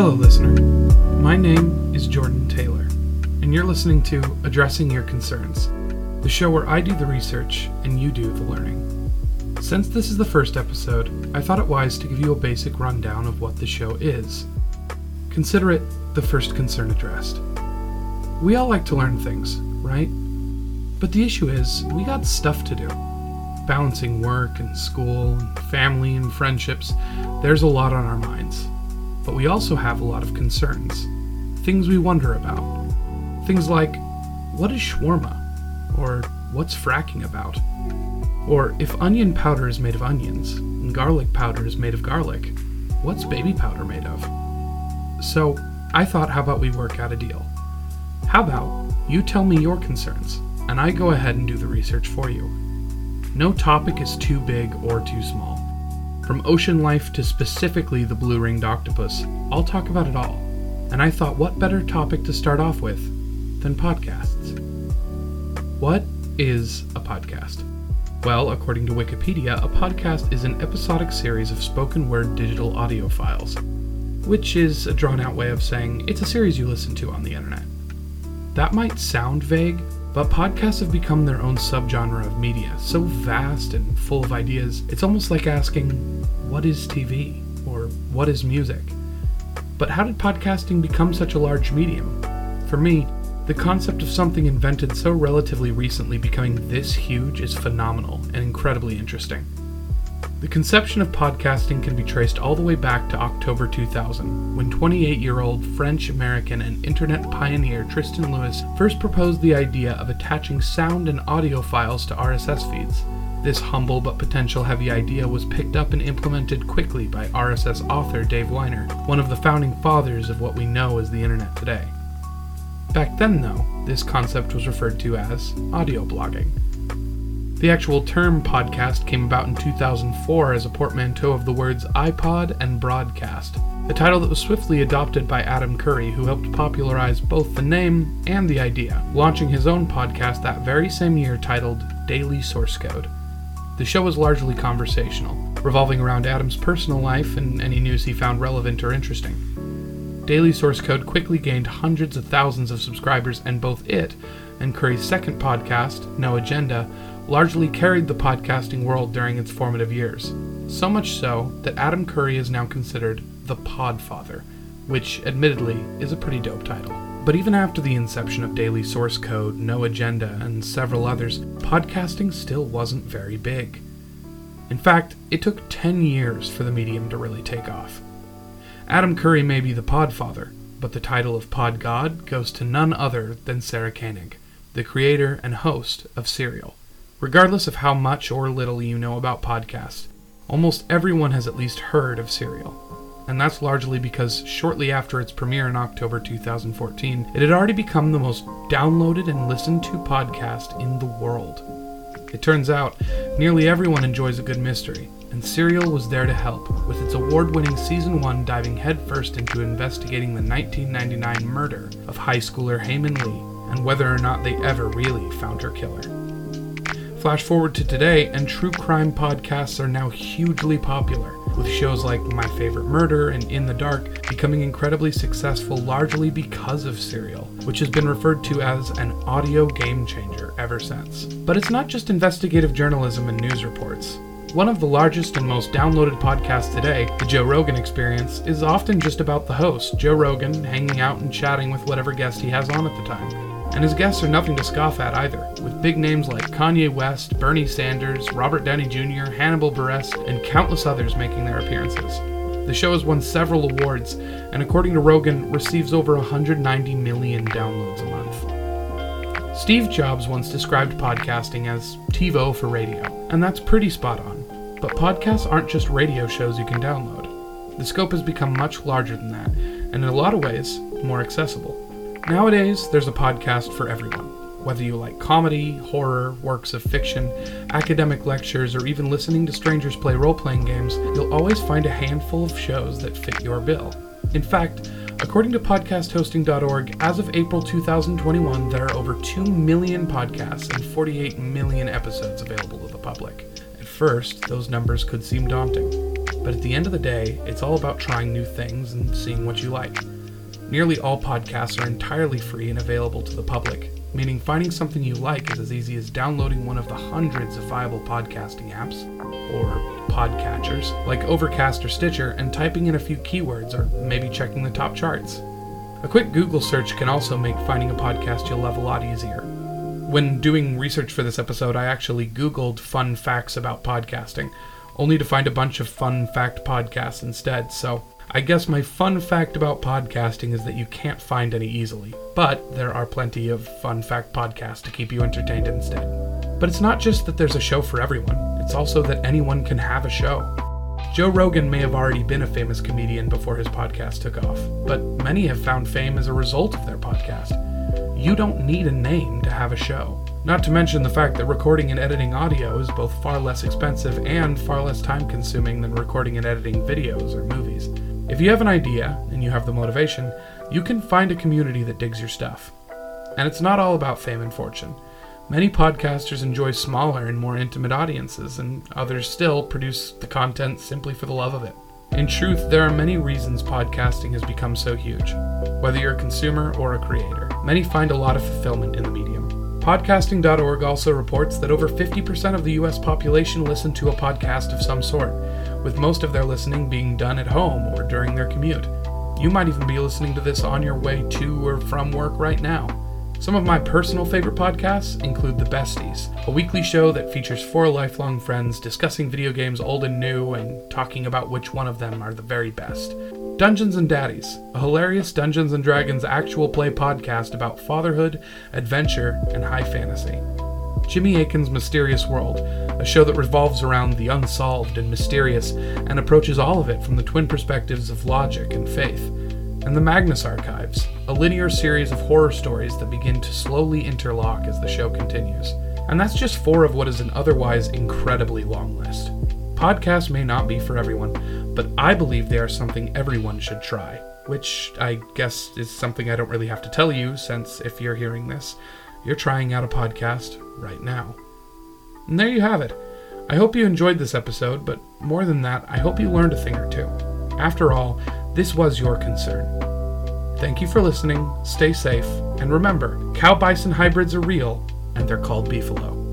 Hello, listener. My name is Jordan Taylor, and you're listening to Addressing Your Concerns, the show where I do the research and you do the learning. Since this is the first episode, I thought it wise to give you a basic rundown of what the show is. Consider it the first concern addressed. We all like to learn things, right? But the issue is, we got stuff to do. Balancing work and school, and family and friendships, there's a lot on our minds. But we also have a lot of concerns. Things we wonder about. Things like, what is shawarma? Or what's fracking about? Or if onion powder is made of onions, and garlic powder is made of garlic, what's baby powder made of? So, I thought, how about we work out a deal? How about you tell me your concerns, and I go ahead and do the research for you? No topic is too big or too small. From ocean life to specifically the blue ringed octopus, I'll talk about it all. And I thought, what better topic to start off with than podcasts? What is a podcast? Well, according to Wikipedia, a podcast is an episodic series of spoken word digital audio files, which is a drawn out way of saying it's a series you listen to on the internet. That might sound vague, but podcasts have become their own subgenre of media, so vast and full of ideas, it's almost like asking, what is TV? Or what is music? But how did podcasting become such a large medium? For me, the concept of something invented so relatively recently becoming this huge is phenomenal and incredibly interesting. The conception of podcasting can be traced all the way back to October 2000, when 28 year old French American and internet pioneer Tristan Louis first proposed the idea of attaching sound and audio files to RSS feeds. This humble but potential heavy idea was picked up and implemented quickly by RSS author Dave Winer, one of the founding fathers of what we know as the internet today. Back then, though, this concept was referred to as audio blogging. The actual term podcast came about in 2004 as a portmanteau of the words iPod and broadcast, a title that was swiftly adopted by Adam Curry, who helped popularize both the name and the idea, launching his own podcast that very same year titled Daily Source Code. The show was largely conversational, revolving around Adam's personal life and any news he found relevant or interesting. Daily Source Code quickly gained hundreds of thousands of subscribers, and both it and Curry's second podcast, No Agenda, largely carried the podcasting world during its formative years. So much so that Adam Curry is now considered the Podfather, which, admittedly, is a pretty dope title. But even after the inception of Daily Source Code, No Agenda, and several others, podcasting still wasn't very big. In fact, it took 10 years for the medium to really take off. Adam Curry may be the podfather, but the title of pod god goes to none other than Sarah Koenig, the creator and host of Serial. Regardless of how much or little you know about podcasts, almost everyone has at least heard of Serial. And that's largely because shortly after its premiere in October 2014, it had already become the most downloaded and listened to podcast in the world. It turns out, nearly everyone enjoys a good mystery, and Serial was there to help, with its award winning Season 1 diving headfirst into investigating the 1999 murder of high schooler Hae-Min Lee and whether or not they ever really found her killer. Flash forward to today, and true crime podcasts are now hugely popular, with shows like My Favorite Murder and In the Dark becoming incredibly successful largely because of Serial, which has been referred to as an audio game changer ever since. But it's not just investigative journalism and news reports. One of the largest and most downloaded podcasts today, The Joe Rogan Experience, is often just about the host, Joe Rogan, hanging out and chatting with whatever guest he has on at the time. And his guests are nothing to scoff at either, with big names like Kanye West, Bernie Sanders, Robert Downey Jr., Hannibal Buress, and countless others making their appearances. The show has won several awards, and according to Rogan, receives over 190 million downloads a month. Steve Jobs once described podcasting as TiVo for radio, and that's pretty spot on. But podcasts aren't just radio shows you can download. The scope has become much larger than that, and in a lot of ways, more accessible. Nowadays, there's a podcast for everyone. Whether you like comedy, horror, works of fiction, academic lectures, or even listening to strangers play role playing games, you'll always find a handful of shows that fit your bill. In fact, according to podcasthosting.org, as of April 2021, there are over 2 million podcasts and 48 million episodes available to the public. At first, those numbers could seem daunting. but at the end of the day, it's all about trying new things and seeing what you like. Nearly all podcasts are entirely free and available to the public, meaning finding something you like is as easy as downloading one of the hundreds of viable podcasting apps, or podcatchers, like Overcast or Stitcher, and typing in a few keywords or maybe checking the top charts. A quick Google search can also make finding a podcast you'll love a lot easier. When doing research for this episode, I actually Googled fun facts about podcasting, only to find a bunch of fun fact podcasts instead, so I guess my fun fact about podcasting is that you can't find any easily, but there are plenty of fun fact podcasts to keep you entertained instead. But it's not just that there's a show for everyone, it's also that anyone can have a show. Joe Rogan may have already been a famous comedian before his podcast took off, but many have found fame as a result of their podcast. You don't need a name to have a show. Not to mention the fact that recording and editing audio is both far less expensive and far less time consuming than recording and editing videos or movies. If you have an idea and you have the motivation, you can find a community that digs your stuff. And it's not all about fame and fortune. Many podcasters enjoy smaller and more intimate audiences, and others still produce the content simply for the love of it. In truth, there are many reasons podcasting has become so huge. Whether you're a consumer or a creator, many find a lot of fulfillment in the medium. Podcasting.org also reports that over 50% of the US population listen to a podcast of some sort, with most of their listening being done at home or during their commute. You might even be listening to this on your way to or from work right now. Some of my personal favorite podcasts include The Besties, a weekly show that features four lifelong friends discussing video games old and new and talking about which one of them are the very best. Dungeons and Daddies, a hilarious Dungeons and Dragons actual play podcast about fatherhood, adventure, and high fantasy. Jimmy Akin's Mysterious World, a show that revolves around the unsolved and mysterious and approaches all of it from the twin perspectives of logic and faith. And The Magnus Archives, a linear series of horror stories that begin to slowly interlock as the show continues. And that's just four of what is an otherwise incredibly long list. Podcasts may not be for everyone, but I believe they are something everyone should try, which I guess is something I don't really have to tell you, since if you're hearing this, you're trying out a podcast right now. And there you have it. I hope you enjoyed this episode, but more than that, I hope you learned a thing or two. After all, this was your concern. Thank you for listening, stay safe, and remember cow bison hybrids are real, and they're called beefalo.